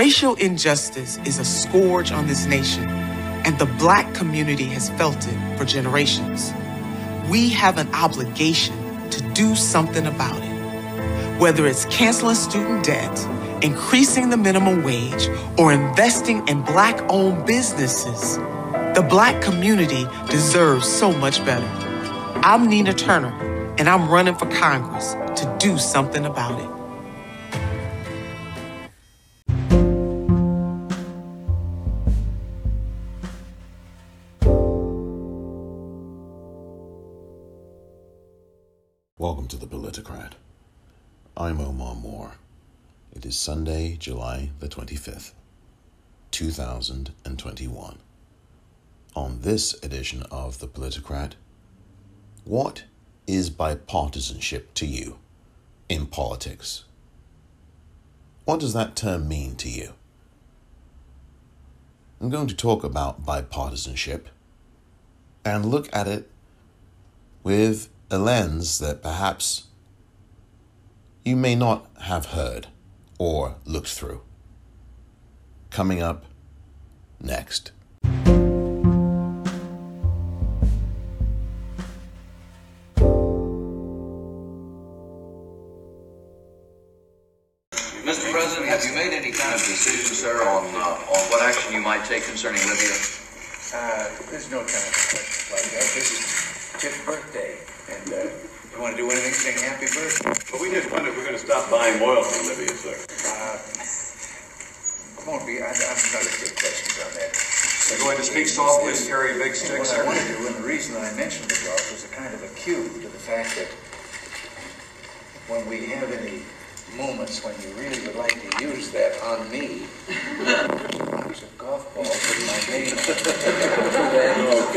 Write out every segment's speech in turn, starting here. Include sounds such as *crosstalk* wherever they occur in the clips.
Racial injustice is a scourge on this nation, and the black community has felt it for generations. We have an obligation to do something about it. Whether it's canceling student debt, increasing the minimum wage, or investing in black owned businesses, the black community deserves so much better. I'm Nina Turner, and I'm running for Congress to do something about it. I'm Omar Moore. It is Sunday, July the 25th, 2021. On this edition of the Politicrat, what is bipartisanship to you in politics? What does that term mean to you? I'm going to talk about bipartisanship and look at it with a lens that perhaps you may not have heard or looked through. Coming up next. Mr. President, have you made any kind of decision, sir, on uh, on what action you might take concerning Libya? Uh, there's no time for questions like that. This is Chip's birthday, and uh, you want to do anything, sing happy birthday. Well, we just wondered if we're going to stop buying oil from Libya, sir. Uh, won't be. I, I'm not going to take questions on that. You're going to speak softly and carry a big stick, What? I want to do, and the reason that I mentioned the golf was a kind of a cue to the fact that when we have any moments when you really would like to use that on me, *laughs* use a golf ball with my name on No.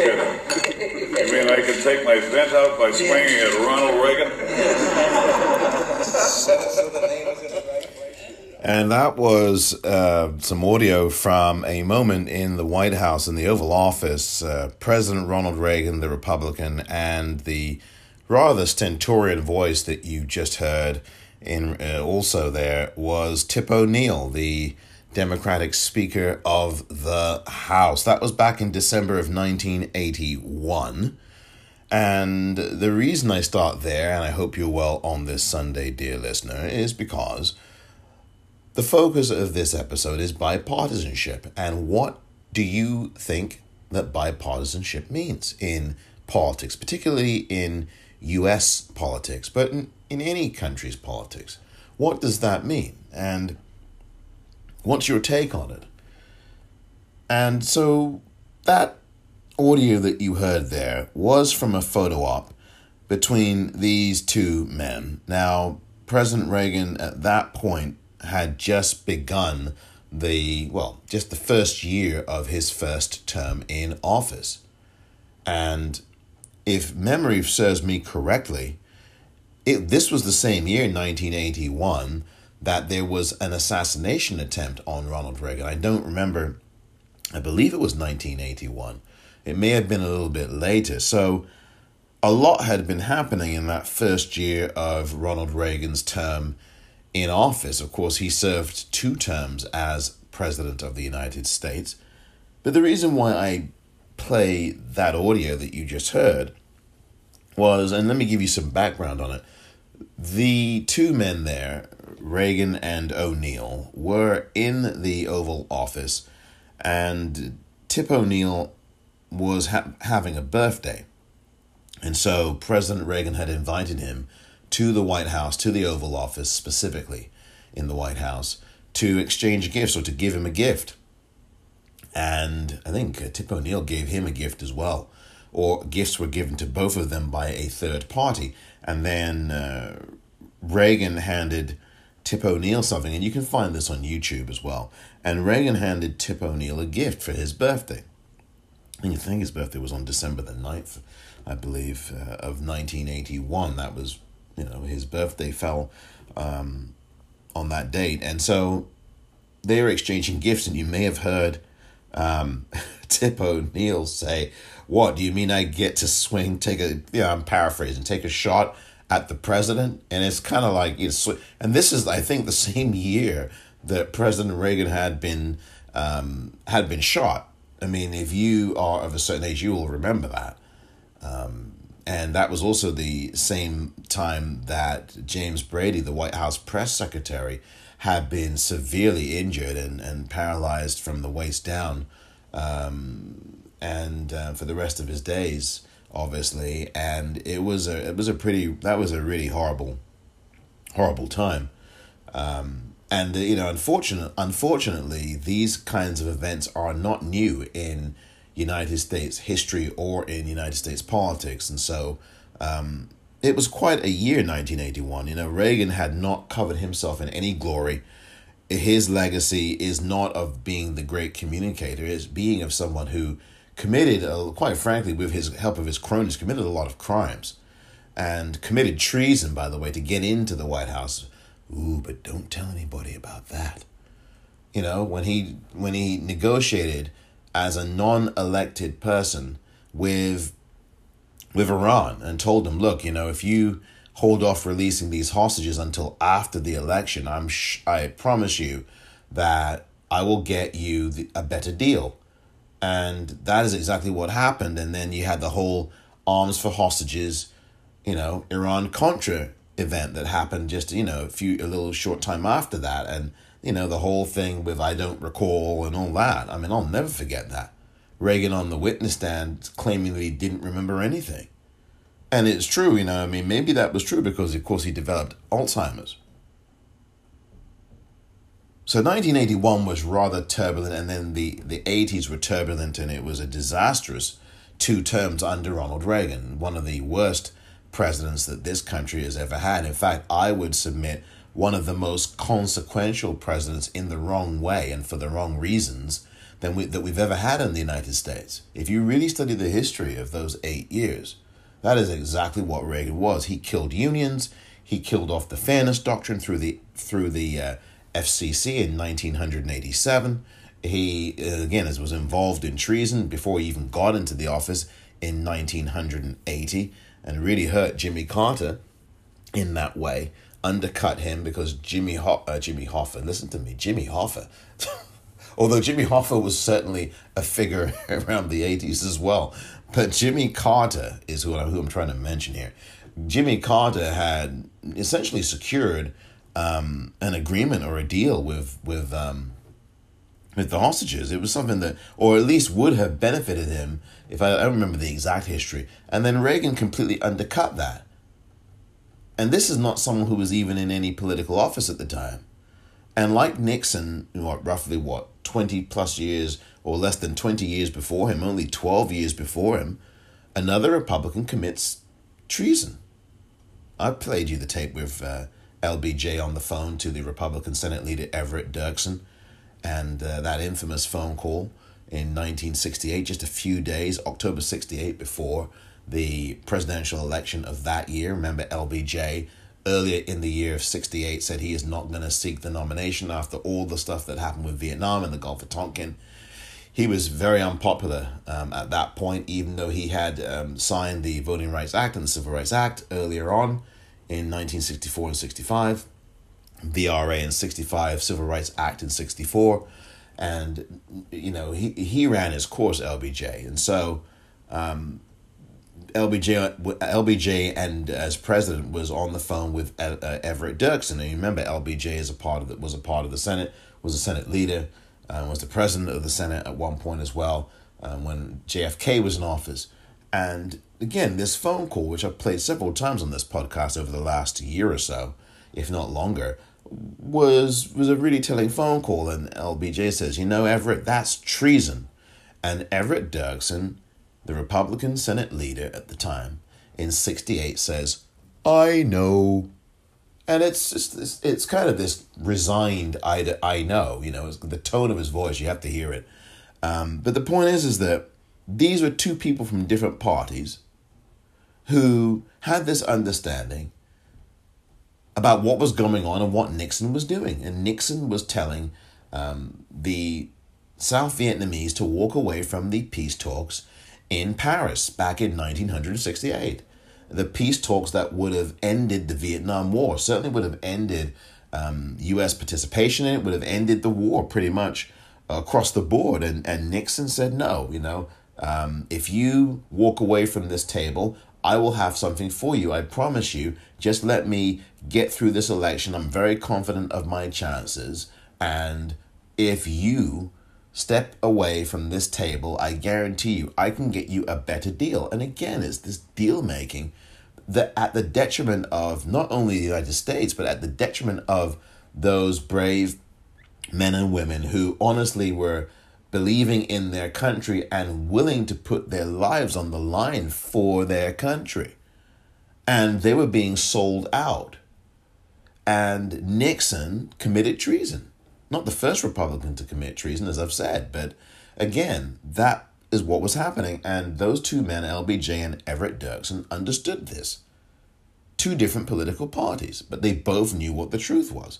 You mean I can take my vent out by swinging at Ronald Reagan? *laughs* it. So the name is in the right place. And that was uh, some audio from a moment in the White House, in the Oval Office. Uh, President Ronald Reagan, the Republican, and the rather stentorian voice that you just heard in uh, also there was Tip O'Neill, the Democratic Speaker of the House. That was back in December of 1981. And the reason I start there, and I hope you're well on this Sunday, dear listener, is because the focus of this episode is bipartisanship. And what do you think that bipartisanship means in politics, particularly in US politics, but in, in any country's politics? What does that mean? And what's your take on it? And so that audio that you heard there was from a photo op between these two men. Now, President Reagan at that point had just begun the, well, just the first year of his first term in office. And if memory serves me correctly, it, this was the same year, 1981, that there was an assassination attempt on Ronald Reagan. I don't remember, I believe it was 1981. It may have been a little bit later. So a lot had been happening in that first year of Ronald Reagan's term in office. Of course, he served two terms as President of the United States. But the reason why I play that audio that you just heard was, and let me give you some background on it. The two men there, Reagan and O'Neill, were in the Oval Office, and Tip O'Neill was ha- having a birthday. And so President Reagan had invited him to the White House, to the Oval Office specifically in the White House, to exchange gifts or to give him a gift. And I think uh, Tip O'Neill gave him a gift as well, or gifts were given to both of them by a third party. And then uh, Reagan handed Tip O'Neill something, and you can find this on YouTube as well. And Reagan handed Tip O'Neill a gift for his birthday. And you think his birthday was on December the 9th, I believe, uh, of 1981. That was, you know, his birthday fell um, on that date. And so they were exchanging gifts, and you may have heard um, *laughs* Tip O'Neill say, What, do you mean I get to swing, take a, yeah, I'm paraphrasing, take a shot at the president? And it's kind of like, it's, and this is, I think, the same year that President Reagan had been um, had been shot. I mean, if you are of a certain age, you will remember that. Um, and that was also the same time that James Brady, the White House press secretary, had been severely injured and, and paralyzed from the waist down, um, and uh, for the rest of his days, obviously. And it was a it was a pretty that was a really horrible, horrible time. Um, and you know, unfortunate, unfortunately, these kinds of events are not new in United States history or in United States politics, and so um, it was quite a year, nineteen eighty one. You know, Reagan had not covered himself in any glory. His legacy is not of being the great communicator; it's being of someone who committed, uh, quite frankly, with his help of his cronies, committed a lot of crimes, and committed treason, by the way, to get into the White House Ooh, but don't tell anybody about that. You know, when he when he negotiated as a non-elected person with with Iran and told them, look, you know, if you hold off releasing these hostages until after the election, I'm sh- I promise you that I will get you the, a better deal. And that is exactly what happened. And then you had the whole arms for hostages, you know, Iran Contra event that happened just you know a few a little short time after that and you know the whole thing with I don't recall and all that. I mean I'll never forget that. Reagan on the witness stand claiming that he didn't remember anything. And it's true you know I mean maybe that was true because of course he developed Alzheimer's. So 1981 was rather turbulent and then the the 80s were turbulent and it was a disastrous two terms under Ronald Reagan one of the worst presidents that this country has ever had. In fact, I would submit one of the most consequential presidents in the wrong way and for the wrong reasons than we, that we've ever had in the United States. If you really study the history of those eight years, that is exactly what Reagan was. He killed unions. He killed off the fairness doctrine through the through the uh, FCC in 1987. He again was involved in treason before he even got into the office in 1980 and really hurt Jimmy Carter in that way, undercut him because Jimmy Ho- uh, Jimmy Hoffa, listen to me, Jimmy Hoffa. *laughs* Although Jimmy Hoffa was certainly a figure *laughs* around the 80s as well. But Jimmy Carter is who, who I'm trying to mention here. Jimmy Carter had essentially secured um, an agreement or a deal with with um, with the hostages. It was something that, or at least would have benefited him if I, I remember the exact history. And then Reagan completely undercut that. And this is not someone who was even in any political office at the time. And like Nixon, roughly what, 20 plus years or less than 20 years before him, only 12 years before him, another Republican commits treason. I played you the tape with uh, LBJ on the phone to the Republican Senate leader Everett Dirksen and uh, that infamous phone call in 1968, just a few days, October 68, before the presidential election of that year. Remember, LBJ earlier in the year of 68 said he is not going to seek the nomination after all the stuff that happened with Vietnam and the Gulf of Tonkin. He was very unpopular um, at that point, even though he had um, signed the Voting Rights Act and the Civil Rights Act earlier on in 1964 and 65. VRA in 65, Civil Rights Act in 64. And, you know, he, he ran his course, LBJ. And so um, LBJ, LBJ and as president was on the phone with uh, Everett Dirksen. And you remember LBJ is a part of the, was a part of the Senate, was a Senate leader, um, was the president of the Senate at one point as well when JFK was in office. And again, this phone call, which I've played several times on this podcast over the last year or so, if not longer, was was a really telling phone call, and LBJ says, "You know, Everett, that's treason." And Everett Dirksen, the Republican Senate leader at the time, in '68, says, "I know." And it's just it's, it's kind of this resigned I, I know, you know, the tone of his voice, you have to hear it. Um, but the point is, is that these were two people from different parties who had this understanding about what was going on and what Nixon was doing. And Nixon was telling um, the South Vietnamese to walk away from the peace talks in Paris back in 1968. The peace talks that would have ended the Vietnam War, certainly would have ended Um, U.S. participation in it would have ended the war pretty much across the board. And, and Nixon said, no, you know, um, if you walk away from this table, I will have something for you. I promise you. Just let me get through this election. I'm very confident of my chances. And if you step away from this table, I guarantee you, I can get you a better deal. And again, it's this deal making that at the detriment of not only the United States, but at the detriment of those brave men and women who honestly were believing in their country and willing to put their lives on the line for their country. And they were being sold out. And Nixon committed treason. Not the first Republican to commit treason, as I've said, but again, that is what was happening. And those two men, LBJ and Everett Dirksen, understood this. Two different political parties, but they both knew what the truth was.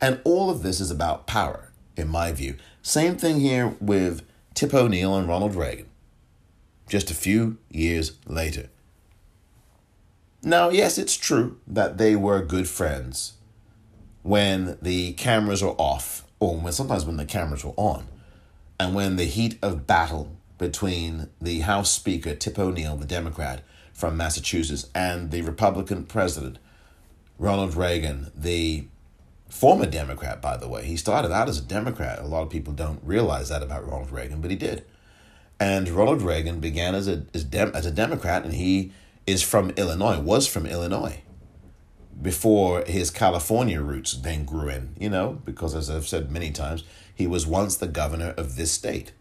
And all of this is about power, in my view. Same thing here with Tip O'Neill and Ronald Reagan, just a few years later. Now, yes, it's true that they were good friends when the cameras were off, or when sometimes when the cameras were on, and when the heat of battle between the House Speaker, Tip O'Neill, the Democrat from Massachusetts, and the Republican President, Ronald Reagan, the former Democrat, by the way. He started out as a Democrat. A lot of people don't realize that about Ronald Reagan, but he did. And Ronald Reagan began as a as, Dem- as a Democrat, and he is from Illinois, was from Illinois, before his California roots then grew in. You know, because as I've said many times, he was once the governor of this state.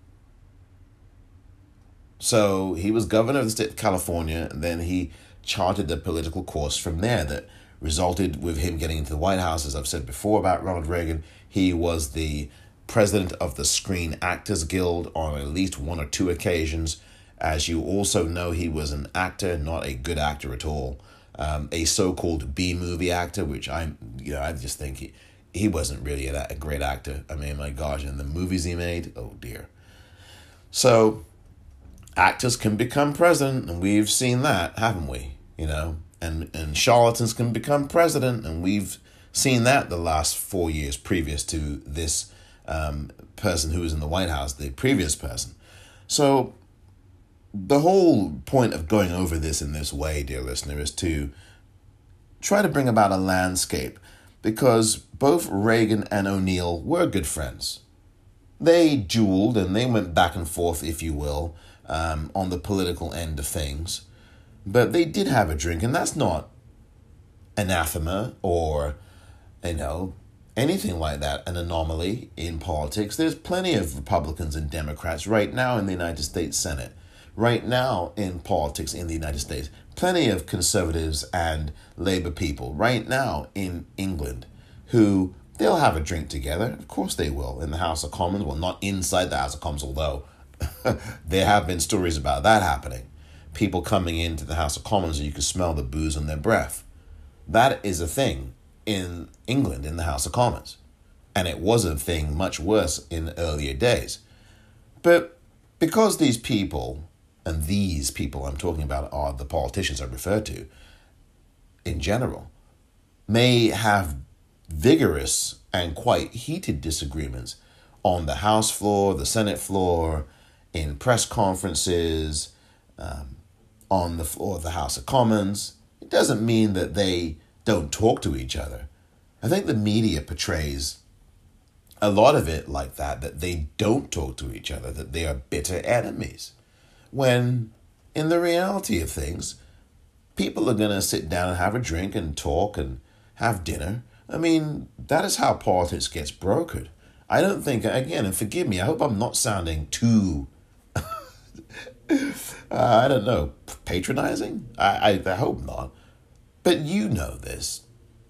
So he was governor of the state of California, and then he charted the political course from there that resulted with him getting into the White House. As I've said before about Ronald Reagan, he was the president of the Screen Actors Guild on at least one or two occasions. As you also know, he was an actor, not a good actor at all. Um, a so-called B movie actor, which I'm, you know, I just think he, he wasn't really a, a great actor. I mean, my gosh, and the movies he made, oh dear. So, actors can become president, and we've seen that, haven't we? You know, and and charlatans can become president, and we've seen that the last four years previous to this um, person who was in the White House, the previous person. So the whole point of going over this in this way, dear listener, is to try to bring about a landscape because both Reagan and O'Neill were good friends. They dueled and they went back and forth, if you will, um, on the political end of things. But they did have a drink, and that's not anathema or, you know, anything like that, an anomaly in politics. There's plenty of Republicans and Democrats right now in the United States Senate, right now in politics in the United States. Plenty of conservatives and labor people right now in England who they'll have a drink together. Of course they will in the House of Commons. Well, not inside the House of Commons, although *laughs* there have been stories about that happening people coming into the House of Commons and you can smell the booze on their breath. That is a thing in England in the House of Commons. And it was a thing much worse in earlier days. But because these people, and these people I'm talking about are the politicians I refer to in general, may have vigorous and quite heated disagreements on the House floor, the Senate floor, in press conferences, um, on the floor of the House of Commons. It doesn't mean that they don't talk to each other. I think the media portrays a lot of it like that, that they don't talk to each other, that they are bitter enemies. When in the reality of things, people are going to sit down and have a drink and talk and have dinner. I mean, that is how politics gets brokered. I don't think, again, and forgive me, I hope I'm not sounding too *laughs* uh, I don't know, patronizing? I, I, I hope not. But you know this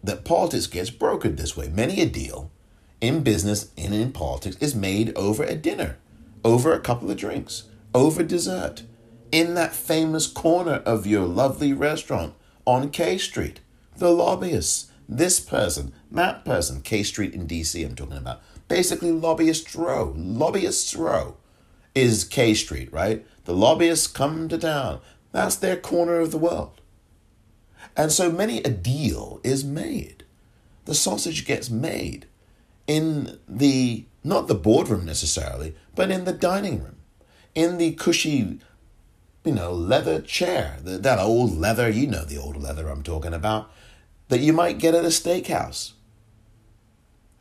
that politics gets brokered this way. Many a deal in business and in politics is made over a dinner, over a couple of drinks, over dessert, in that famous corner of your lovely restaurant on K Street. The lobbyists, this person, that person, K Street in DC, I'm talking about. Basically, lobbyist row, lobbyists row is K Street, right? The lobbyists come to town. That's their corner of the world. And so many a deal is made. the sausage gets made in the, not the boardroom necessarily, but in the dining room, in the cushy, you know, leather chair, that old leather, you know the old leather I'm talking about, that you might get at a steakhouse.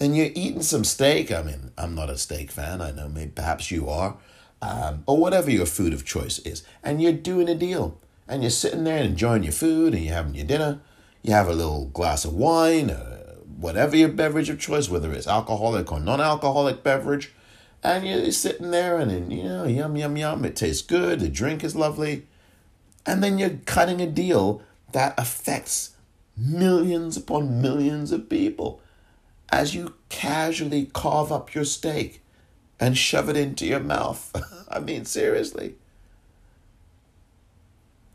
And you're eating some steak. I mean, I'm not a steak fan. I know maybe perhaps you are, um, or whatever your food of choice is. And you're doing a deal. And you're sitting there enjoying your food and you're having your dinner. You have a little glass of wine, uh, whatever your beverage of choice, whether it's alcoholic or non alcoholic beverage. And you're sitting there and, and, you know, yum, yum, yum. It tastes good. The drink is lovely. And then you're cutting a deal that affects millions upon millions of people as you casually carve up your steak and shove it into your mouth. *laughs* I mean, seriously.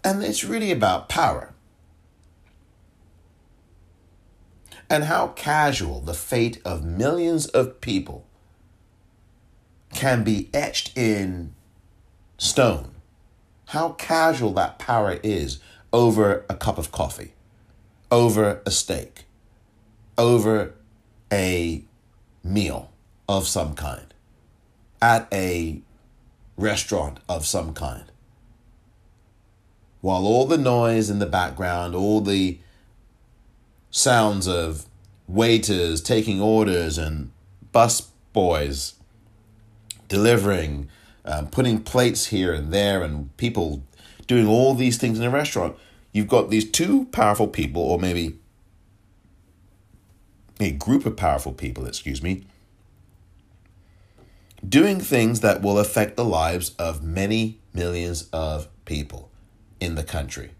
And it's really about power. And how casual the fate of millions of people can be etched in stone. How casual that power is over a cup of coffee, over a steak, over a meal of some kind, at a restaurant of some kind. While all the noise in the background, all the sounds of waiters taking orders and bus boys delivering, um, putting plates here and there, and people doing all these things in a restaurant, you've got these two powerful people, or maybe a group of powerful people, excuse me, doing things that will affect the lives of many millions of people in the country.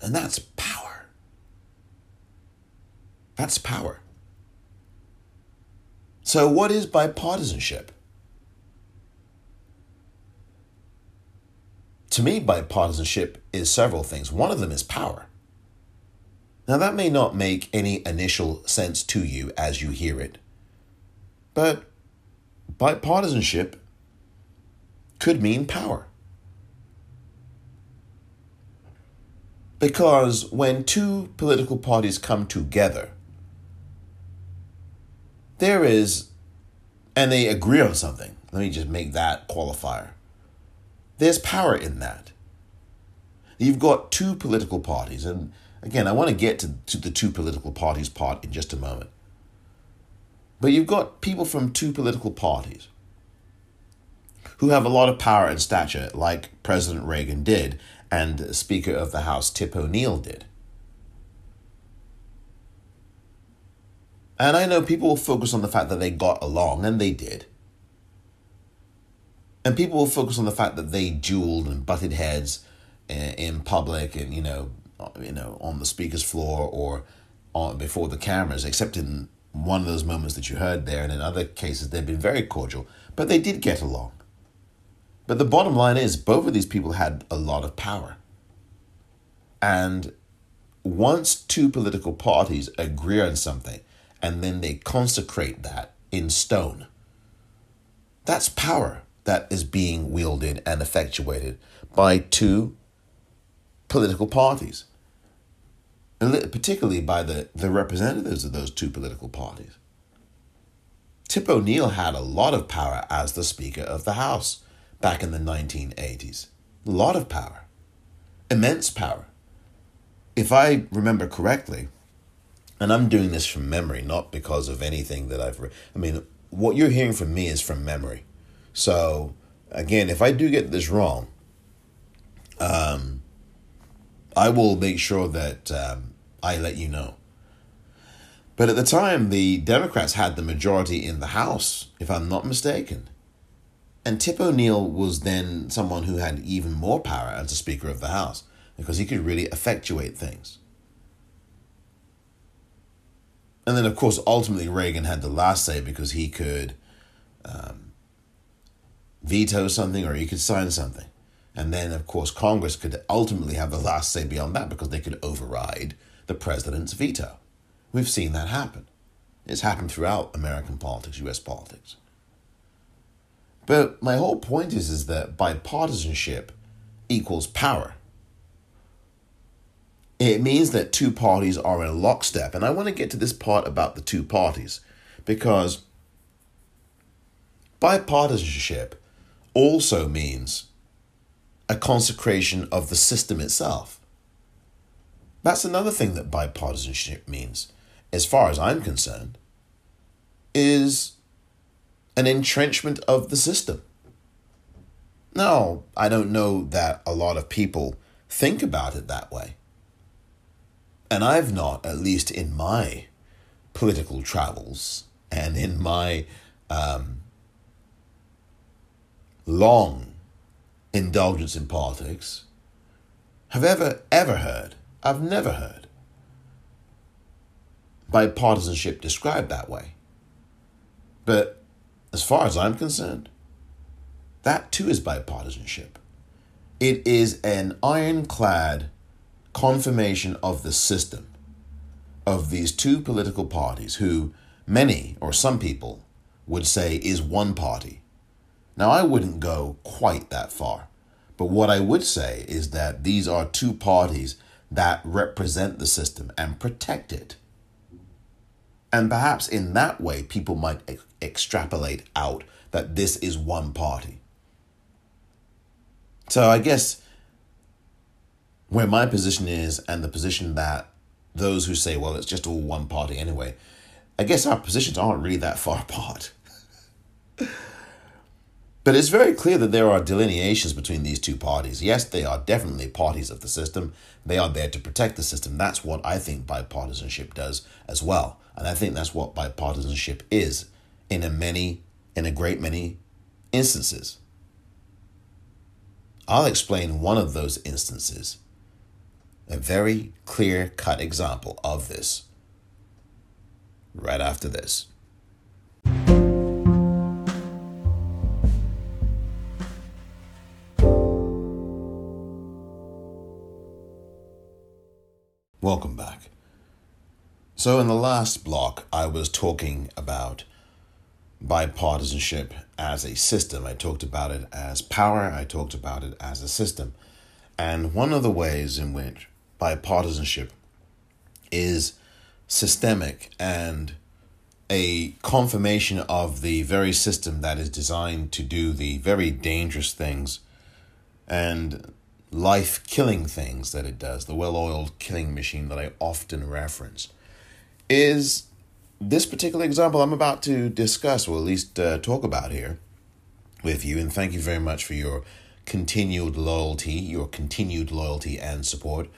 And that's power. That's power. So, what is bipartisanship? To me, bipartisanship is several things. One of them is power. Now, that may not make any initial sense to you as you hear it, but bipartisanship could mean power. Because when two political parties come together, there is, and they agree on something. Let me just make that qualifier. There's power in that. You've got two political parties, and again, I want to get to, to the two political parties part in just a moment. But you've got people from two political parties who have a lot of power and stature, like President Reagan did, and Speaker of the House Tip O'Neill did. And I know people will focus on the fact that they got along, and they did. And people will focus on the fact that they dueled and butted heads in public and, you know, you know, on the speaker's floor or on, before the cameras, except in one of those moments that you heard there. And in other cases, they've been very cordial, but they did get along. But the bottom line is, both of these people had a lot of power. And once two political parties agree on something and then they consecrate that in stone, that's power that is being wielded and effectuated by two political parties, particularly by the, the representatives of those two political parties. Tip O'Neill had a lot of power as the Speaker of the House back in the 1980s. A lot of power, immense power. If I remember correctly, and I'm doing this from memory, not because of anything that I've read. I mean, what you're hearing from me is from memory. So, again, if I do get this wrong, um, I will make sure that um, I let you know. But at the time, the Democrats had the majority in the House, if I'm not mistaken. And Tip O'Neill was then someone who had even more power as a Speaker of the House because he could really effectuate things. And then, of course, ultimately Reagan had the last say because he could um, veto something or he could sign something. And then, of course, Congress could ultimately have the last say beyond that because they could override the president's veto. We've seen that happen. It's happened throughout American politics, US politics. But my whole point is, is that bipartisanship equals power. It means that two parties are in lockstep. And I want to get to this part about the two parties because bipartisanship also means a consecration of the system itself. That's another thing that bipartisanship means, as far as I'm concerned, is an entrenchment of the system. Now, I don't know that a lot of people think about it that way. And I've not, at least in my political travels and in my um, long indulgence in politics, have ever, ever heard, I've never heard bipartisanship described that way. But as far as I'm concerned, that too is bipartisanship. It is an ironclad confirmation of the system of these two political parties who many or some people would say is one party. Now, I wouldn't go quite that far, but what I would say is that these are two parties that represent the system and protect it. And perhaps in that way, people might ex- extrapolate out that this is one party. So I guess where my position is and the position that those who say, well, it's just all one party anyway, I guess our positions aren't really that far *laughs* apart. but it's very clear that there are delineations between these two parties. Yes, they are definitely parties of the system. They are there to protect the system. That's what I think bipartisanship does as well. And I think that's what bipartisanship is in a many in a great many instances. I'll explain one of those instances, a very clear cut example of this, right after this. Welcome back. So, in the last block, I was talking about bipartisanship as a system. I talked about it as power, I talked about it as a system. And one of the ways in which bipartisanship is systemic and a confirmation of the very system that is designed to do the very dangerous things and life killing things that it does, the well oiled killing machine that I often reference, is this particular example I'm about to discuss, or at least uh, talk about here with you. And thank you very much for your continued loyalty, your continued loyalty and support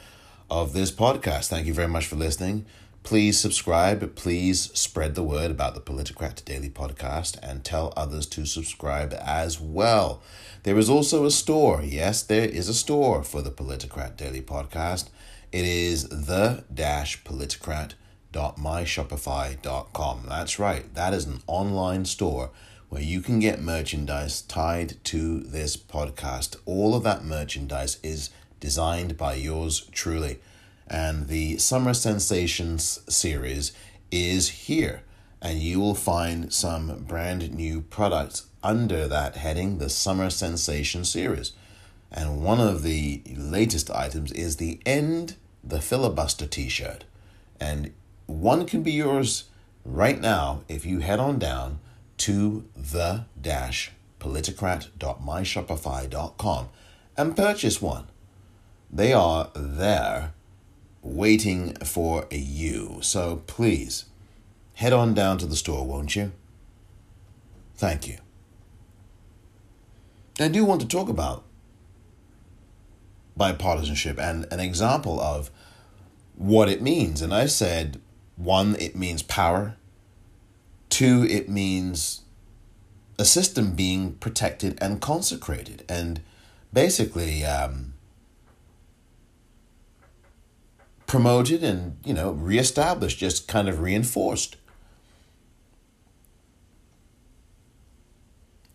of this podcast. Thank you very much for listening. Please subscribe. Please spread the word about the Politicrat Daily podcast and tell others to subscribe as well. There is also a store. Yes, there is a store for the Politicrat Daily podcast. It is the dash politicrat.myshopify.com. That's right. That is an online store where you can get merchandise tied to this podcast. All of that merchandise is designed by yours truly and the Summer Sensations series is here. And you will find some brand new products under that heading, the Summer Sensation series. And one of the latest items is the End the Filibuster t shirt. And one can be yours right now if you head on down to the dash politicrat.myshopify.com and purchase one. They are there waiting for you. So please head on down to the store, won't you? Thank you. I do want to talk about bipartisanship and an example of what it means. And I said, one, it means power. Two, it means a system being protected and consecrated. And basically, um, promoted and, you know, reestablished, just kind of reinforced.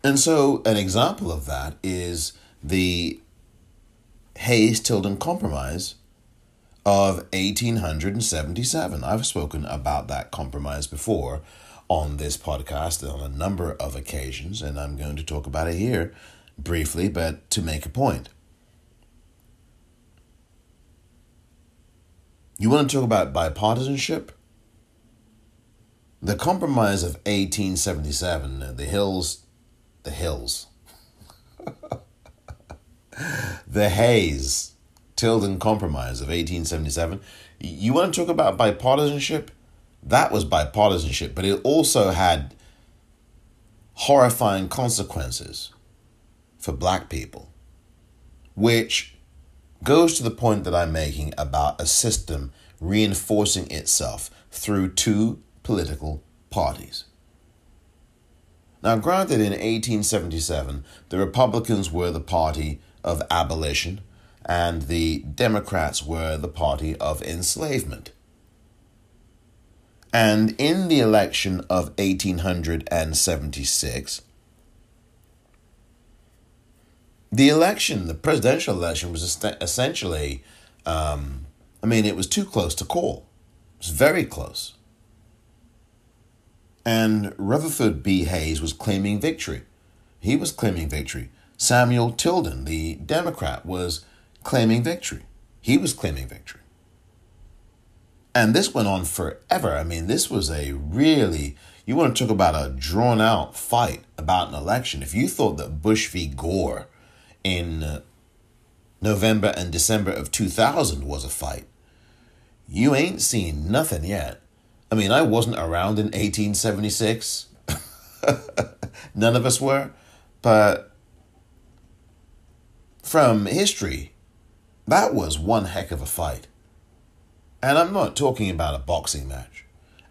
And so, an example of that is the Hayes Tilden Compromise of 1877. I've spoken about that compromise before on this podcast on a number of occasions, and I'm going to talk about it here briefly, but to make a point. You want to talk about bipartisanship? The Compromise of 1877, uh, the Hills, the Hills, *laughs* the Hayes Tilden Compromise of 1877. You want to talk about bipartisanship? That was bipartisanship, but it also had horrifying consequences for black people, which goes to the point that I'm making about a system reinforcing itself through two political parties. Now, granted, in 1877, the Republicans were the party of abolition and the Democrats were the party of enslavement. And in the election of 1876, the election, the presidential election, was essentially, um, I mean, it was too close to call. It was very close. And Rutherford B. Hayes was claiming victory. He was claiming victory. Samuel Tilden, the Democrat, was claiming victory. He was claiming victory. And this went on forever. I mean, this was a really, you want to talk about a drawn out fight about an election. If you thought that Bush v. Gore in November and December of 2000 was a fight. You ain't seen nothing yet. I mean, I wasn't around in 1876. *laughs* None of us were. But from history, that was one heck of a fight. And I'm not talking about a boxing match.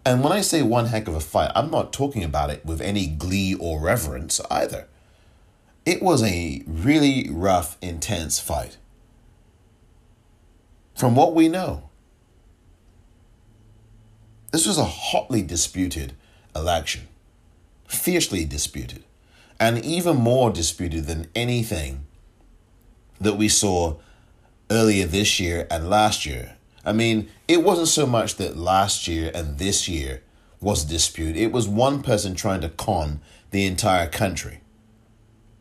And when I say one heck of a fight, I'm not talking about it with any glee or reverence either. It was a really rough, intense fight. From what we know, this was a hotly disputed election, fiercely disputed, and even more disputed than anything that we saw earlier this year and last year. I mean, it wasn't so much that last year and this year was dispute, it was one person trying to con the entire country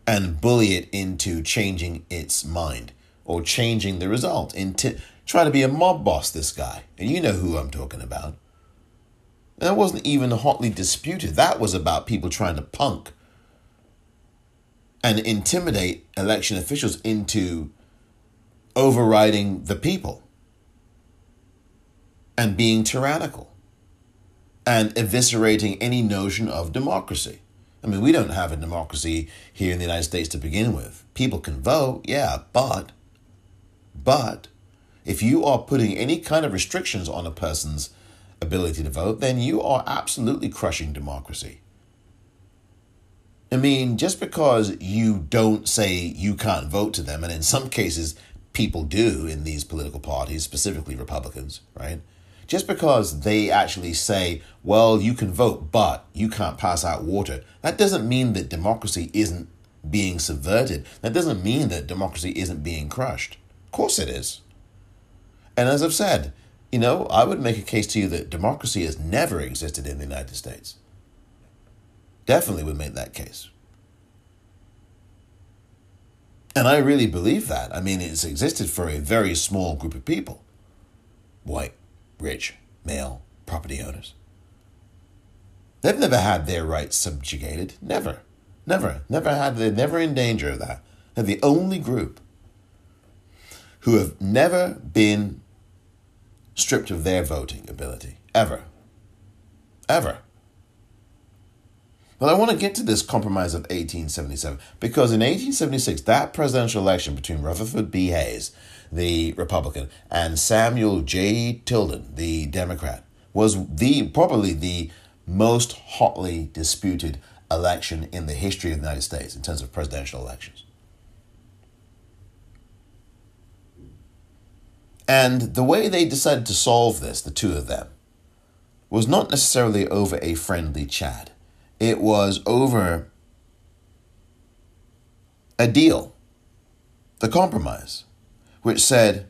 and bully it into changing its mind or changing the result into try to be a mob boss this guy. And you know who i'm talking about. And that wasn't even hotly disputed. That was about people trying to punk and intimidate election officials into overriding the people and being tyrannical and eviscerating any notion of democracy I mean, we don't have a democracy here in the United States to begin with. People can vote, yeah, but, but, if you are putting any kind of restrictions on a person's ability to vote, then you are absolutely crushing democracy. I mean, just because you don't say you can't vote to them, and in some cases people do in these political parties, specifically Republicans, right? Just because they actually say, well, you can vote, but you can't pass out water, that doesn't mean that democracy isn't being subverted. That doesn't mean that democracy isn't being crushed. Of course it is. And as I've said, you know, I would make a case to you that democracy has never existed in the United States. Definitely would make that case. And I really believe that. I mean, it's existed for a very small group of people white, rich, male property owners. They've never had their rights subjugated. Never. Never. Never had, they're never in danger of that. They're the only group who have never been stripped of their voting ability. Ever. Ever. But I want to get to this compromise of 1877 because in 1876, that presidential election between Rutherford B. Hayes the Republican, and Samuel J. Tilden, the Democrat, was the probably the most hotly disputed election in the history of the United States in terms of presidential elections. And the way they decided to solve this, the two of them, was not necessarily over a friendly chat. It was over a deal, the compromise which said,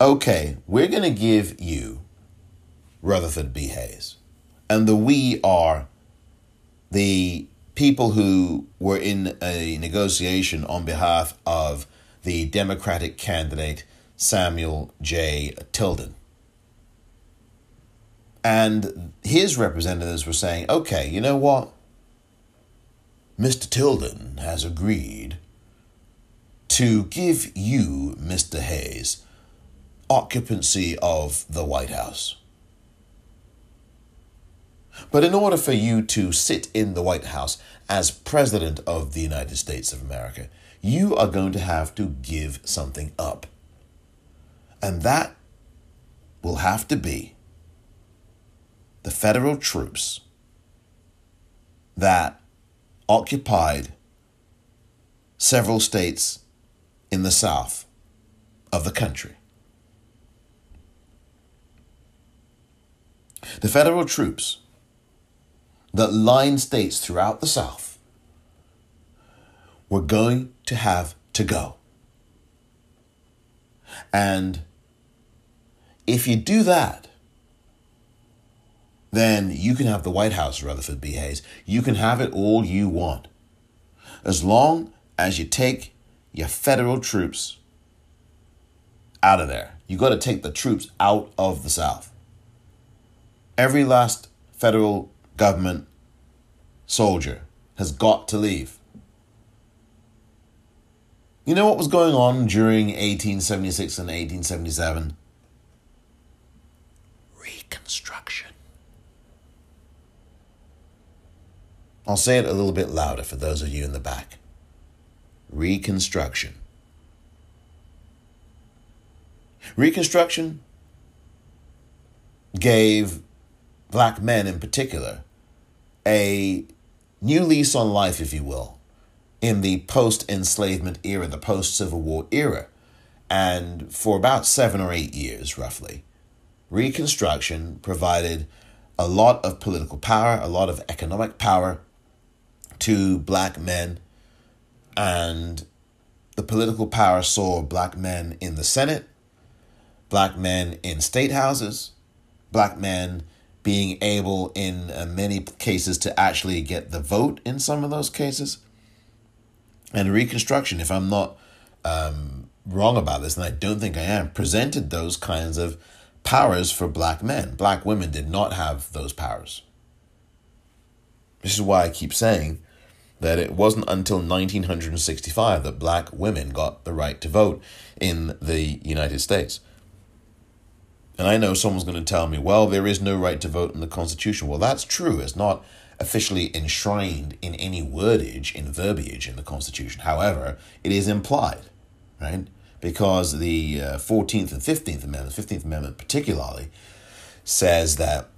okay, we're going to give you Rutherford B. Hayes. And the we are the people who were in a negotiation on behalf of the Democratic candidate Samuel J. Tilden. And his representatives were saying, okay, you know what? Mr. Tilden has agreed to give you, Mr. Hayes, occupancy of the White House. But in order for you to sit in the White House as President of the United States of America, you are going to have to give something up. And that will have to be the federal troops that occupied several states in the south of the country. The federal troops that lined states throughout the south were going to have to go. And if you do that, then you can have the White House, Rutherford B. Hayes. You can have it all you want. As long as you take your federal troops out of there. You got to take the troops out of the South. Every last federal government soldier has got to leave. You know what was going on during 1876 and 1877? Reconstruction. I'll say it a little bit louder for those of you in the back. Reconstruction. Reconstruction gave black men in particular a new lease on life, if you will, in the post enslavement era, the post Civil War era. And for about seven or eight years, roughly, Reconstruction provided a lot of political power, a lot of economic power to black men and the political power saw black men in the Senate, black men in state houses, black men being able, in uh, many cases, to actually get the vote in some of those cases. And Reconstruction, if I'm not um, wrong about this, and I don't think I am, presented those kinds of powers for black men. Black women did not have those powers. This is why I keep saying that it wasn't until 1965 that black women got the right to vote in the United States. And I know someone's going to tell me, well, there is no right to vote in the Constitution. Well, that's true. It's not officially enshrined in any wordage, in verbiage in the Constitution. However, it is implied, right? Because the uh, 14th and 15th Amendments, 15th Amendment particularly, says that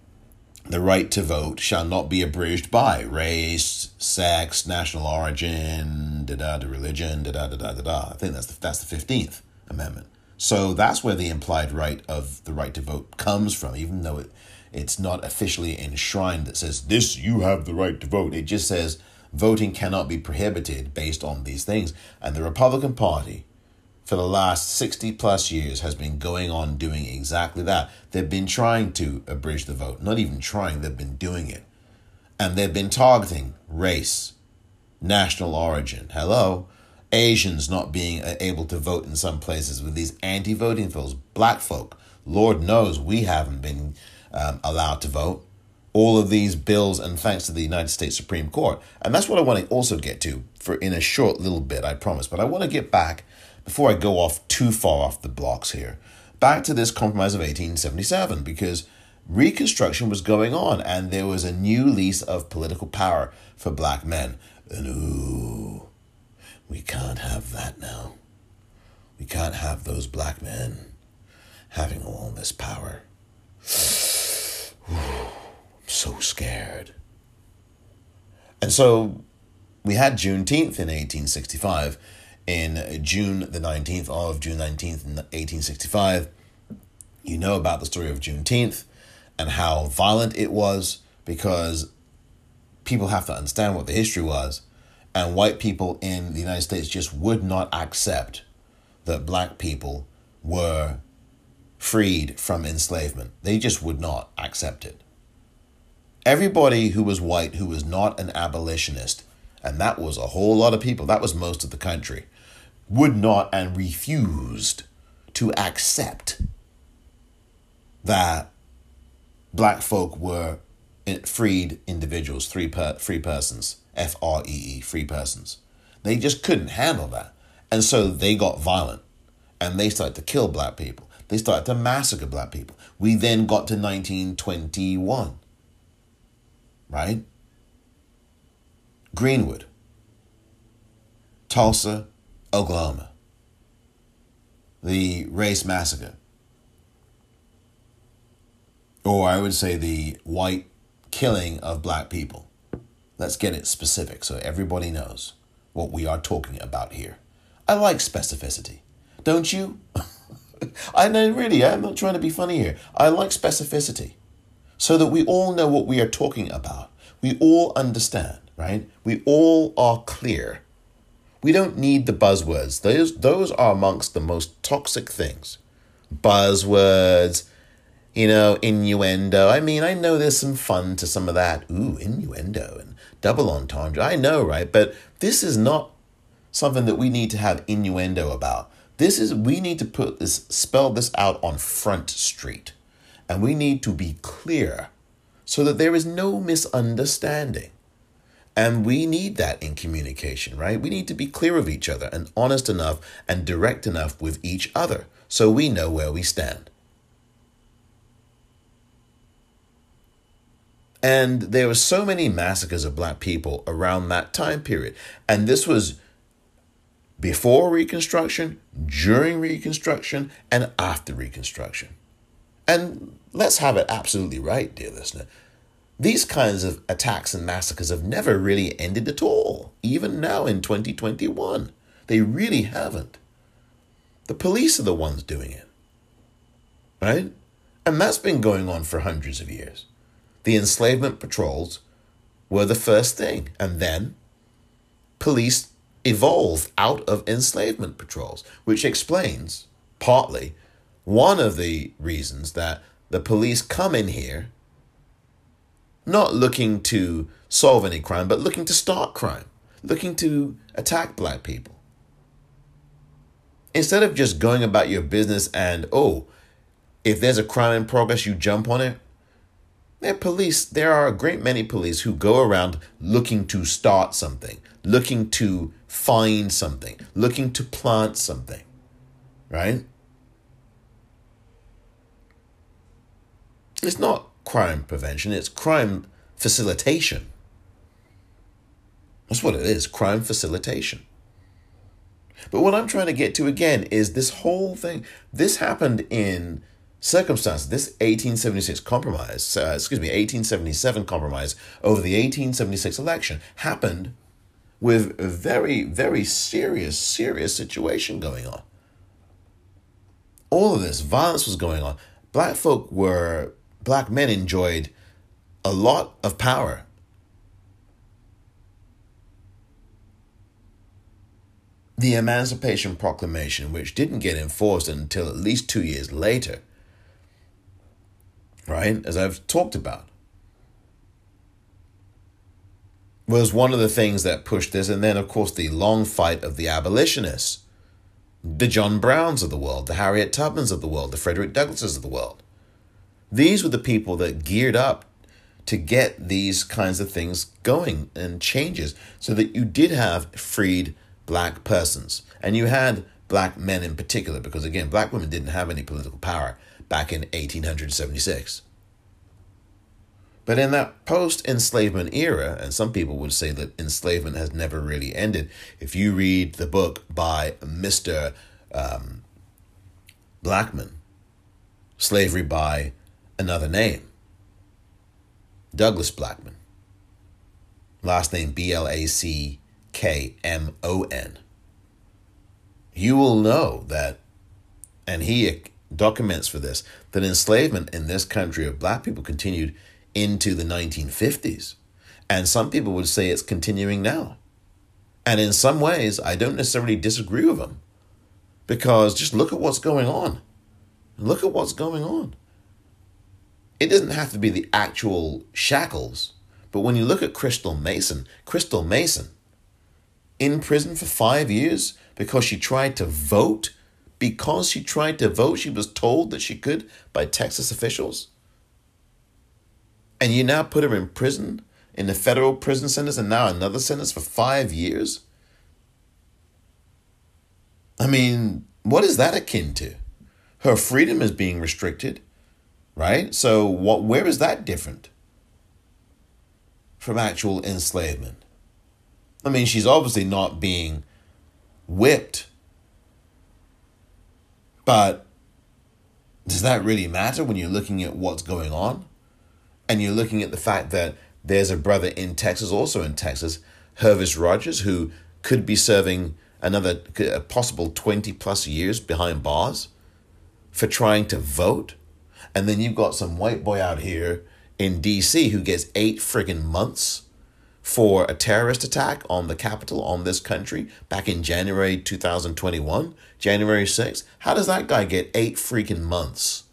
the right to vote shall not be abridged by race, sex, national origin, da da, da religion, da da da da da da. I think that's the that's the fifteenth amendment. So that's where the implied right of the right to vote comes from, even though it it's not officially enshrined that says this you have the right to vote. It just says voting cannot be prohibited based on these things. And the Republican Party for the last 60 plus years has been going on doing exactly that. They've been trying to abridge the vote, not even trying, they've been doing it. And they've been targeting race, national origin. Hello. Asians not being able to vote in some places with these anti voting bills. Black folk, Lord knows we haven't been um, allowed to vote. All of these bills, and thanks to the United States Supreme Court. And that's what I want to also get to for in a short little bit, I promise. But I want to get back before I go off too far off the blocks here, back to this compromise of 1877 because Reconstruction was going on and there was a new lease of political power for black men. And ooh, we can't have that now. We can't have those black men having all this power. Ooh, *sighs* I'm so scared. And so we had Juneteenth in 1865 in June the 19th of June 19th, 1865. You know about the story of Juneteenth and how violent it was because people have to understand what the history was. And white people in the United States just would not accept that black people were freed from enslavement. They just would not accept it. Everybody who was white who was not an abolitionist, and that was a whole lot of people, that was most of the country, would not and refused to accept that black folk were freed individuals, free, per, free persons, F R E E, free persons. They just couldn't handle that. And so they got violent and they started to kill black people. They started to massacre black people. We then got to 1921, right? Greenwood, Tulsa, Oklahoma, the race massacre. Or I would say the white killing of black people. Let's get it specific so everybody knows what we are talking about here. I like specificity. Don't you? *laughs* I know, really, I'm not trying to be funny here. I like specificity so that we all know what we are talking about. We all understand, right? We all are clear. We don't need the buzzwords. Those, those are amongst the most toxic things. Buzzwords, you know, innuendo. I mean, I know there's some fun to some of that. Ooh, innuendo and double entendre. I know, right? But this is not something that we need to have innuendo about. This is we need to put this spell this out on front street. And we need to be clear so that there is no misunderstanding. And we need that in communication, right? We need to be clear with each other and honest enough and direct enough with each other so we know where we stand. And there were so many massacres of black people around that time period. And this was before Reconstruction, during Reconstruction, and after Reconstruction. And let's have it absolutely right, dear listener. These kinds of attacks and massacres have never really ended at all, even now in 2021. They really haven't. The police are the ones doing it. Right? And that's been going on for hundreds of years. The enslavement patrols were the first thing, and then police evolved out of enslavement patrols, which explains partly one of the reasons that the police come in here not looking to solve any crime, but looking to start crime, looking to attack black people. Instead of just going about your business and, oh, if there's a crime in progress, you jump on it. There police, there are a great many police who go around looking to start something, looking to find something, looking to plant something. Right? It's not crime prevention, it's crime facilitation. That's what it is crime facilitation. But what I'm trying to get to again is this whole thing. This happened in circumstances. This 1876 compromise, uh, excuse me, 1877 compromise over the 1876 election happened with a very, very serious, serious situation going on. All of this violence was going on. Black folk were, black men enjoyed a lot of power. The Emancipation Proclamation, which didn't get enforced until at least two years later, right, as I've talked about, was one of the things that pushed this. And then, of course, the long fight of the abolitionists, the John Browns of the world, the Harriet Tubmans of the world, the Frederick Douglasses of the world. These were the people that geared up to get these kinds of things going and changes so that you did have freed black persons. And you had black men in particular, because again, black women didn't have any political power back in 1876. But in that post enslavement era, and some people would say that enslavement has never really ended, if you read the book by Mr. Um, Blackmon, Slavery by Another Name, Douglas Blackmon, last name B L A C K M O N, you will know that, and he documents for this, that enslavement in this country of black people continued into the 1950s. And some people would say it's continuing now. And in some ways, I don't necessarily disagree with them because just look at what's going on. Look at what's going on. It doesn't have to be the actual shackles, but when you look at Crystal Mason, Crystal Mason in prison for five years because she tried to vote, because she tried to vote, she was told that she could by Texas officials. And you now put her in prison, in the federal prison sentence, and now another sentence for five years? I mean, what is that akin to? Her freedom is being restricted, right? So what where is that different from actual enslavement? I mean, she's obviously not being whipped. But does that really matter when you're looking at what's going on? And you're looking at the fact that there's a brother in Texas, also in Texas, Hervis Rogers, who could be serving another possible 20 plus years behind bars for trying to vote. And then you've got some white boy out here in DC who gets eight friggin' months for a terrorist attack on the Capitol, on this country, back in January 2021, January 6th. How does that guy get eight freaking months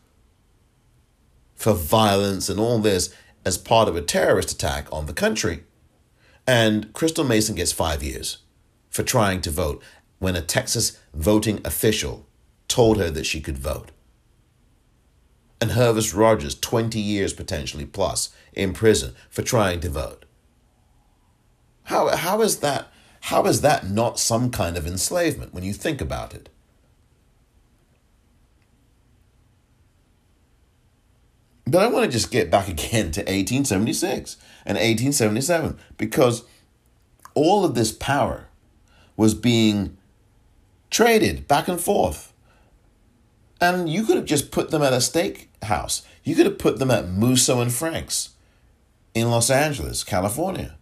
for violence and all this as part of a terrorist attack on the country? And Crystal Mason gets five years for trying to vote when a Texas voting official told her that she could vote. And Hervis Rogers, 20 years potentially plus in prison for trying to vote. How, how is that how is that not some kind of enslavement when you think about it? But I want to just get back *laughs* again to 1876 and 1877 because all of this power was being traded back and forth. And you could have just put them at a steakhouse. You could have put them at Musso and Frank's in Los Angeles, California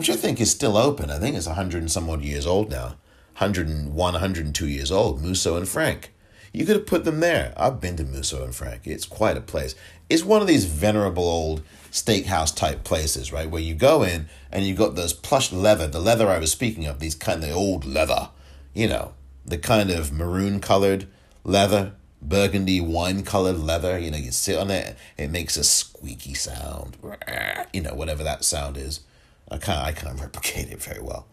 which I think is still open. I think it's 100 and some odd years old now. 101, 102 years old, Musso and Frank. You could have put them there. I've been to Musso and Frank. It's quite a place. It's one of these venerable old steakhouse type places, right? Where you go in and you've got those plush leather, the leather I was speaking of, these kind of old leather, you know, the kind of maroon colored leather, burgundy wine colored leather. You know, you sit on it, it makes a squeaky sound, *laughs* you know, whatever that sound is. I can't I can't *laughs* replicate it very well.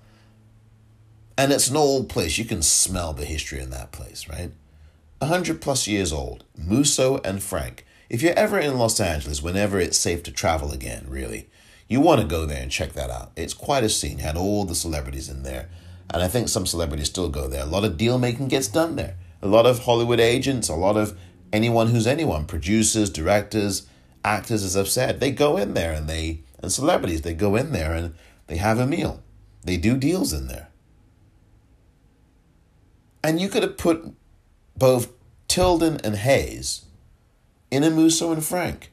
And it's an old place. You can smell the history in that place, right? A hundred plus years old. Musso and Frank. If you're ever in Los Angeles, whenever it's safe to travel again, really, you want to go there and check that out. It's quite a scene. Had all the celebrities in there. And I think some celebrities still go there. A lot of deal making gets done there. A lot of Hollywood agents, a lot of anyone who's anyone, producers, directors, actors, as I've said, they go in there and they and celebrities. They go in there and they have a meal. They do deals in there. And you could have put both Tilden and Hayes in a Musso and Frank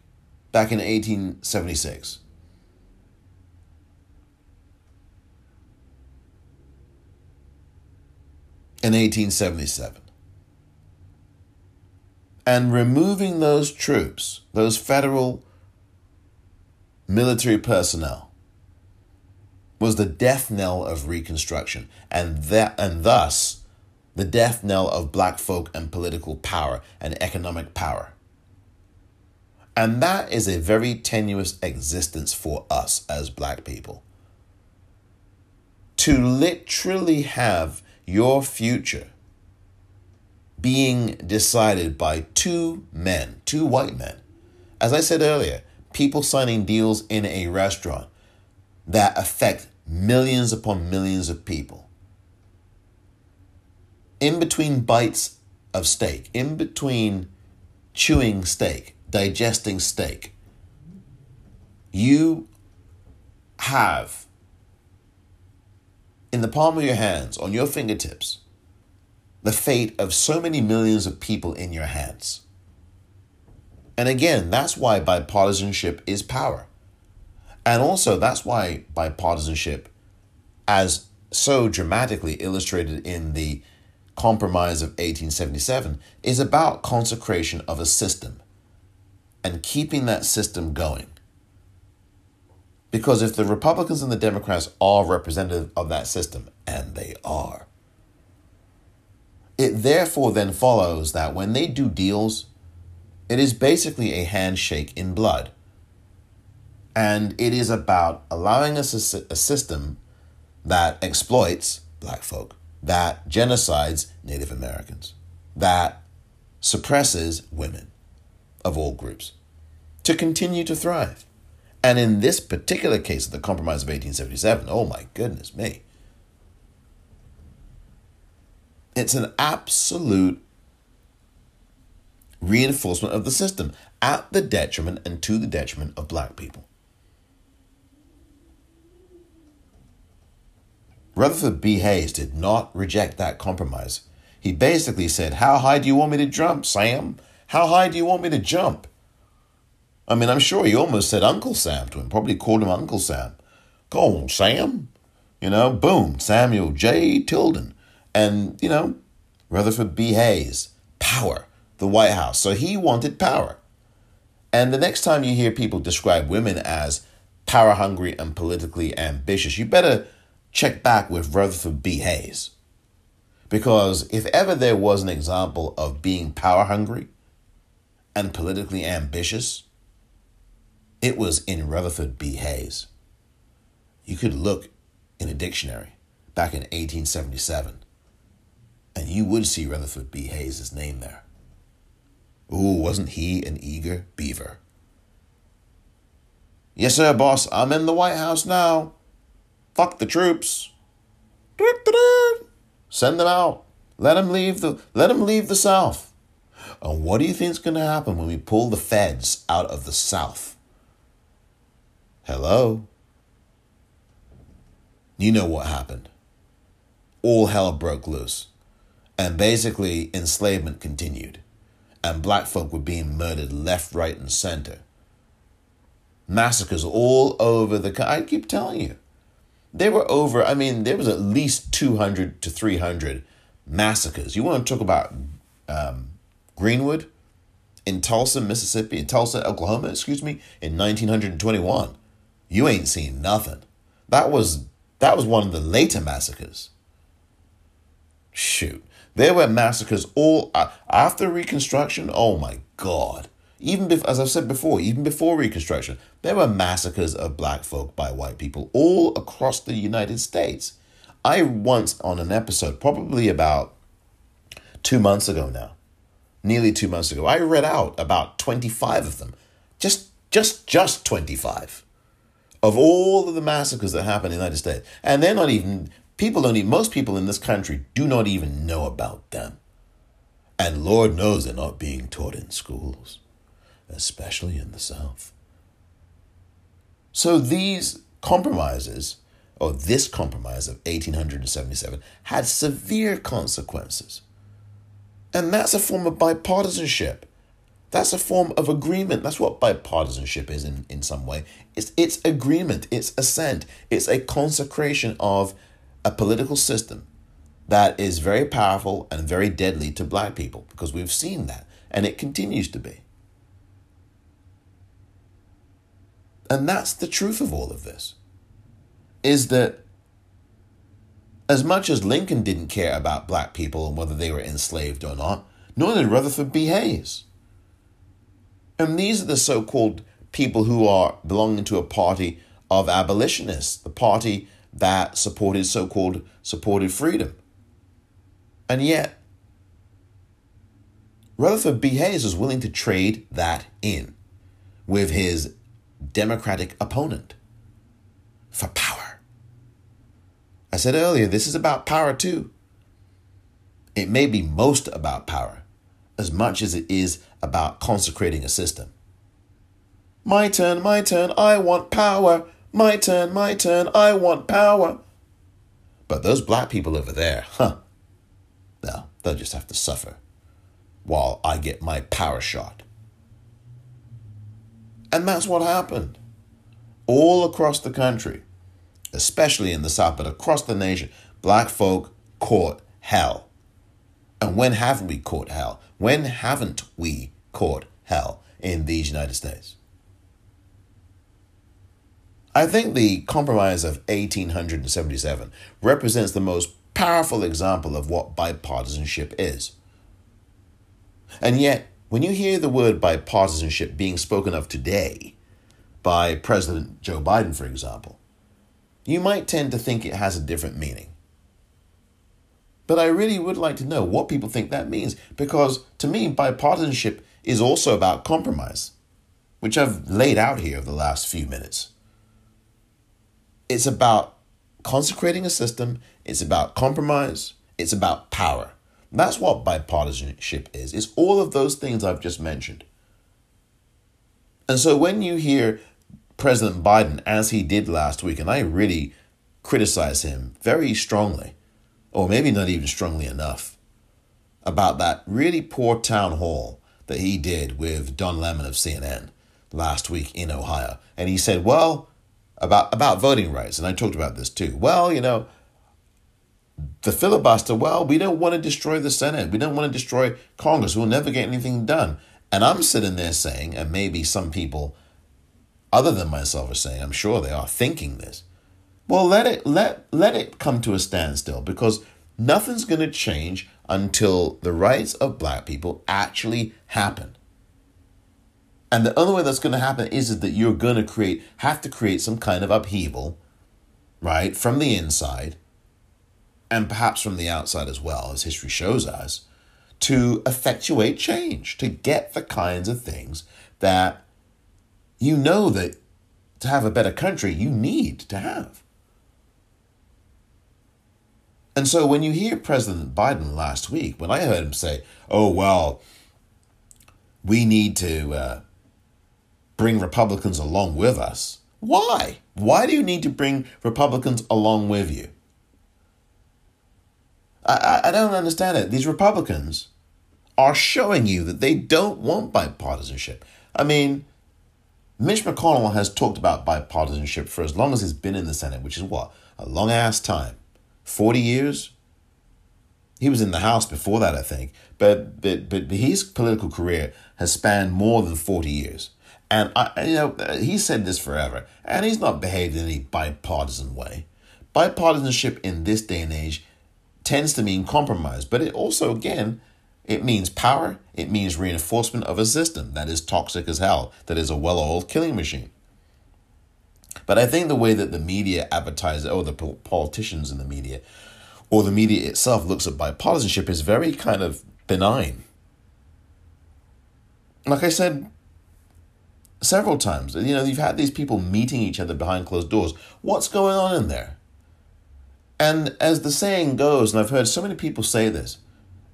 back in 1876. In 1877. And removing those troops, those federal military personnel was the death knell of Reconstruction, and that and thus the death knell of black folk and political power and economic power. And that is a very tenuous existence for us as black people. To literally have your future being decided by two men, two white men. As I said earlier, people signing deals in a restaurant that affect millions upon millions of people. In between bites of steak, in between chewing steak, digesting steak, you have in the palm of your hands, on your fingertips, the fate of so many millions of people in your hands. And again, that's why bipartisanship is power. And also, that's why bipartisanship, as so dramatically illustrated in the Compromise of 1877, is about consecration of a system and keeping that system going. Because if the Republicans and the Democrats are representative of that system, and they are, it therefore then follows that when they do deals, it is basically a handshake in blood. And it is about allowing us a, a system that exploits black folk, that genocides Native Americans, that suppresses women of all groups. to continue to thrive. And in this particular case of the Compromise of 1877, oh my goodness me, it's an absolute reinforcement of the system at the detriment and to the detriment of black people. Rutherford B. Hayes did not reject that compromise. He basically said, How high do you want me to jump, Sam? How high do you want me to jump? I mean, I'm sure he almost said Uncle Sam to him, probably called him Uncle Sam. Go on, Sam. You know, boom, Samuel J. Tilden. And, you know, Rutherford B. Hayes, power, the White House. So he wanted power. And the next time you hear people describe women as power hungry and politically ambitious, you better check back with Rutherford B. Hayes. Because if ever there was an example of being power hungry and politically ambitious, it was in Rutherford B. Hayes. You could look in a dictionary back in 1877 and you would see Rutherford B. Hayes' name there. Ooh, wasn't he an eager beaver? Yes, sir, boss. I'm in the White House now. Fuck the troops. Send them out. Let them leave the let them leave the South. And what do you think's going to happen when we pull the feds out of the South? Hello. You know what happened. All hell broke loose. And basically enslavement continued. And black folk were being murdered left, right, and center. Massacres all over the country. I keep telling you there were over, I mean, there was at least 200 to 300 massacres. You want to talk about um, Greenwood in Tulsa, Mississippi, in Tulsa, Oklahoma, excuse me, in 1921. You ain't seen nothing. That was that was one of the later massacres. Shoot. There were massacres all after Reconstruction. Oh my God even as I've said before, even before Reconstruction, there were massacres of black folk by white people all across the United States. I once on an episode, probably about two months ago now, nearly two months ago, I read out about 25 of them. Just just just 25 of all of the massacres that happened in the United States. And they're not even people don't even most people in this country do not even know about them. And Lord knows they're not being taught in schools especially in the South. So these compromises, or this compromise of 1877, had severe consequences. And that's a form of bipartisanship. That's a form of agreement. That's what bipartisanship is in, in some way. It's, it's agreement, it's assent, it's a consecration of a political system that is very powerful and very deadly to black people because we've seen that and it continues to be. And that's the truth of all of this. Is that as much as Lincoln didn't care about black people and whether they were enslaved or not, nor did Rutherford B. Hayes. And these are the so called people who are belonging to a party of abolitionists, the party that supported so called supported freedom. And yet, Rutherford B. Hayes was willing to trade that in with his Democratic opponent for power. I said earlier, this is about power too. It may be most about power as much as it is about consecrating a system. My turn, my turn, I want power. My turn, my turn, I want power. But those black people over there, huh? No, they'll just have to suffer while I get my power shot. And that's what happened. All across the country, especially in the South, but across the nation, black folk caught hell. And when haven't we caught hell? When haven't we caught hell in these United States? I think the Compromise of 1877 represents the most powerful example of what bipartisanship is. And yet, when you hear the word bipartisanship being spoken of today by President Joe Biden, for example, you might tend to think it has a different meaning. But I really would like to know what people think that means because to me, bipartisanship is also about compromise. which I've laid out here over the last few minutes. It's about consecrating a system, it's about compromise, it's about power. That's what bipartisanship is. It's all of those things I've just mentioned. And so when you hear President Biden, as he did last week, and I really criticize him very strongly, or maybe not even strongly enough, about that really poor town hall that he did with Don Lemon of CNN last week in Ohio. And he said, well, about, about voting rights, and I talked about this too. Well, you know, the filibuster, well, we don't want to destroy the Senate. We don't want to destroy Congress. We'll never get anything done. And I'm sitting there saying, and maybe some people other than myself are saying, I'm sure they are thinking this. Well, let it let let it come to a standstill because nothing's going to change until the rights of black people actually happen. And the only way that's going to happen is, is that you're going to create have to create some kind of upheaval, right, from the inside and perhaps from the outside as well, as history shows us, to effectuate change, to get the kinds of things that you know that to have a better country, you need to have. And so when you hear President Biden last week, when I heard him say, oh, well, we need to uh, bring Republicans along with us. Why? Why do you need to bring Republicans along with you? I, I don't understand it. These Republicans are showing you that they don't want bipartisanship. I mean, Mitch McConnell has talked about bipartisanship for as long as he's been in the Senate, which is what? A long ass time. 40 years? He was in the House before that, I think. But but but his political career has spanned more than 40 years. And I you know, he said this forever, and he's not behaved in any bipartisan way. Bipartisanship in this day and age tends to mean compromise, but it also, again, it means power, it means reinforcement of a system that is toxic as hell, that is a well oiled killing machine. But I think the way that the media advertises, or the politicians in the media, or the media itself looks at bipartisanship is very kind of benign. Like I said several times, you know, you've had these people meeting each other behind closed doors. What's going on in there? And as the saying goes, and I've heard so many people say this,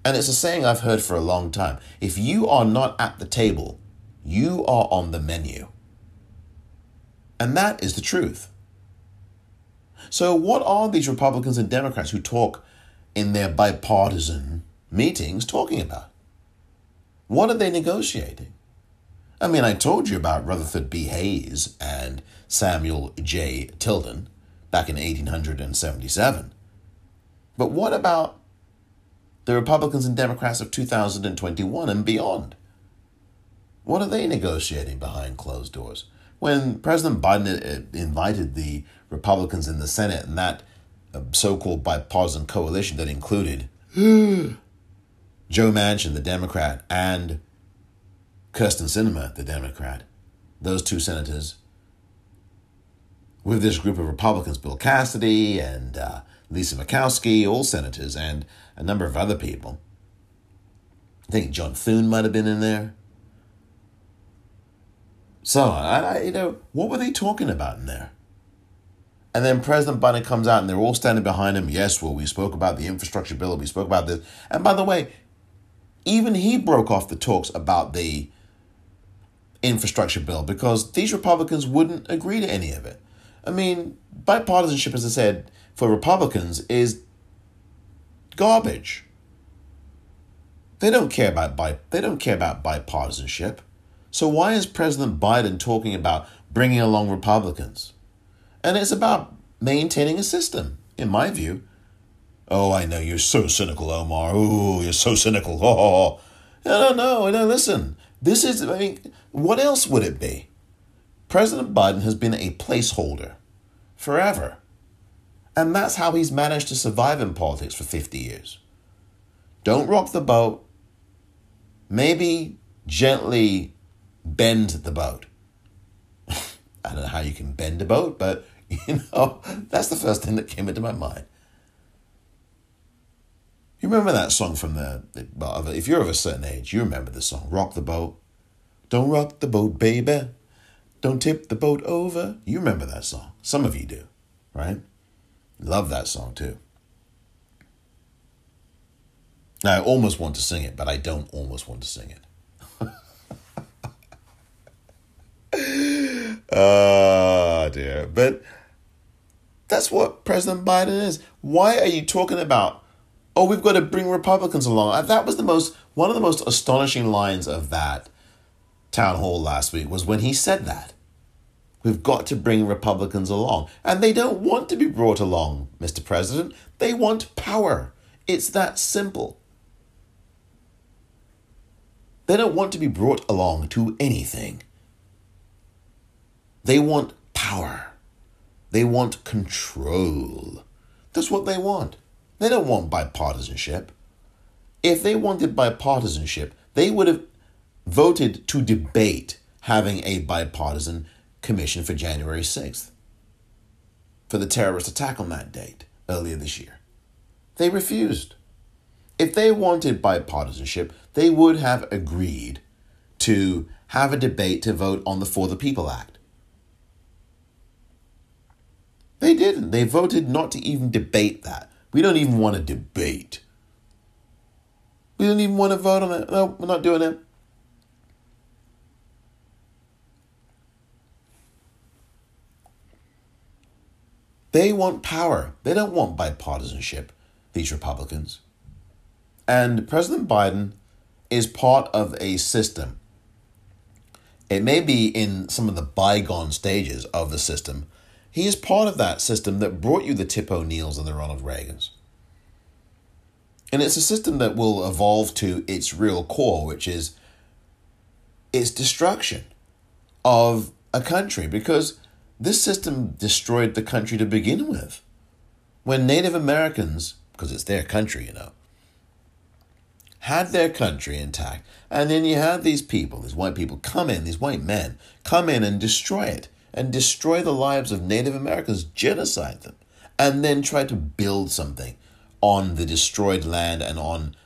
and it's a saying I've heard for a long time if you are not at the table, you are on the menu. And that is the truth. So, what are these Republicans and Democrats who talk in their bipartisan meetings talking about? What are they negotiating? I mean, I told you about Rutherford B. Hayes and Samuel J. Tilden back in 1877. But what about the Republicans and Democrats of 2021 and beyond? What are they negotiating behind closed doors? When President Biden uh, invited the Republicans in the Senate and that uh, so called bipartisan coalition that included *gasps* Joe Manchin, the Democrat, and Kyrsten Sinema, the Democrat, those two senators, with this group of Republicans, Bill Cassidy and uh, Lisa Murkowski, all senators, and a number of other people. I think John Thune might have been in there. So, I, I, you know, what were they talking about in there? And then President Biden comes out and they're all standing behind him. Yes, well, we spoke about the infrastructure bill, we spoke about this. And by the way, even he broke off the talks about the infrastructure bill because these Republicans wouldn't agree to any of it. I mean, bipartisanship, as I said, for Republicans is garbage. They don't care about bi- they don't care about bipartisanship. So why is President Biden talking about bringing along Republicans? And it's about maintaining a system, in my view. Oh, I know you're so cynical, Omar. Oh, you're so cynical. Oh, no, no, no. Listen, this is. I mean, what else would it be? President Biden has been a placeholder forever. And that's how he's managed to survive in politics for 50 years. Don't rock the boat. Maybe gently bend the boat. *laughs* I don't know how you can bend a boat, but *laughs* you know, that's the first thing that came into my mind. You remember that song from the, well, if you're of a certain age, you remember the song, Rock the Boat. Don't rock the boat, baby. Don't tip the boat over. You remember that song. Some of you do, right? Love that song too. Now, I almost want to sing it, but I don't almost want to sing it. oh *laughs* dear. But that's what President Biden is. Why are you talking about, oh, we've got to bring Republicans along? Uh, that was the most one of the most astonishing lines of that town hall last week was when he said that. We've got to bring Republicans along. And they don't want to be brought along, Mr. President. They want power. It's that simple. They don't want to be brought along to anything. They want power. They want control. That's what they want. They don't want bipartisanship. If they wanted bipartisanship, they would have voted to debate having a bipartisan commission for January 6th for the terrorist attack on that date earlier this year. They refused. If they wanted bipartisanship, they would have agreed to have a debate to vote on the For the People Act. They didn't. They voted not to even debate that. We don't even want to debate. We don't even want to vote on it. No, we're not doing it. They want power. They don't want bipartisanship, these Republicans. And President Biden is part of a system. It may be in some of the bygone stages of the system. He is part of that system that brought you the Tip O'Neills and the Ronald Reagans. And it's a system that will evolve to its real core, which is its destruction of a country because this system destroyed the country to begin with. When Native Americans, because it's their country, you know, had their country intact. And then you had these people, these white people, come in, these white men, come in and destroy it, and destroy the lives of Native Americans, genocide them, and then try to build something on the destroyed land and on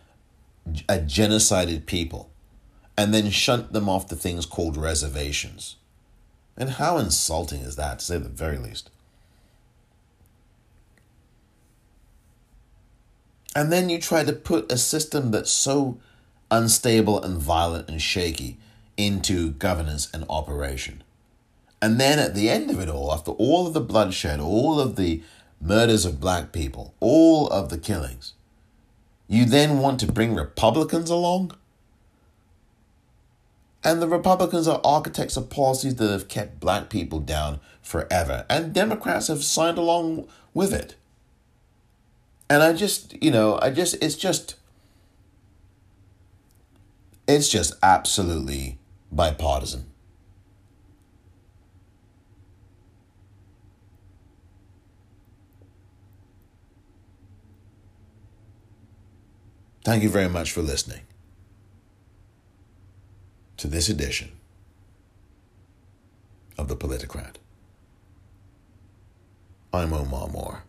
a genocided people, and then shunt them off to things called reservations. And how insulting is that, to say the very least? And then you try to put a system that's so unstable and violent and shaky into governance and operation. And then at the end of it all, after all of the bloodshed, all of the murders of black people, all of the killings, you then want to bring Republicans along? And the Republicans are architects of policies that have kept black people down forever. And Democrats have signed along with it. And I just, you know, I just, it's just, it's just absolutely bipartisan. Thank you very much for listening to this edition of The Politicrat. I'm Omar Moore.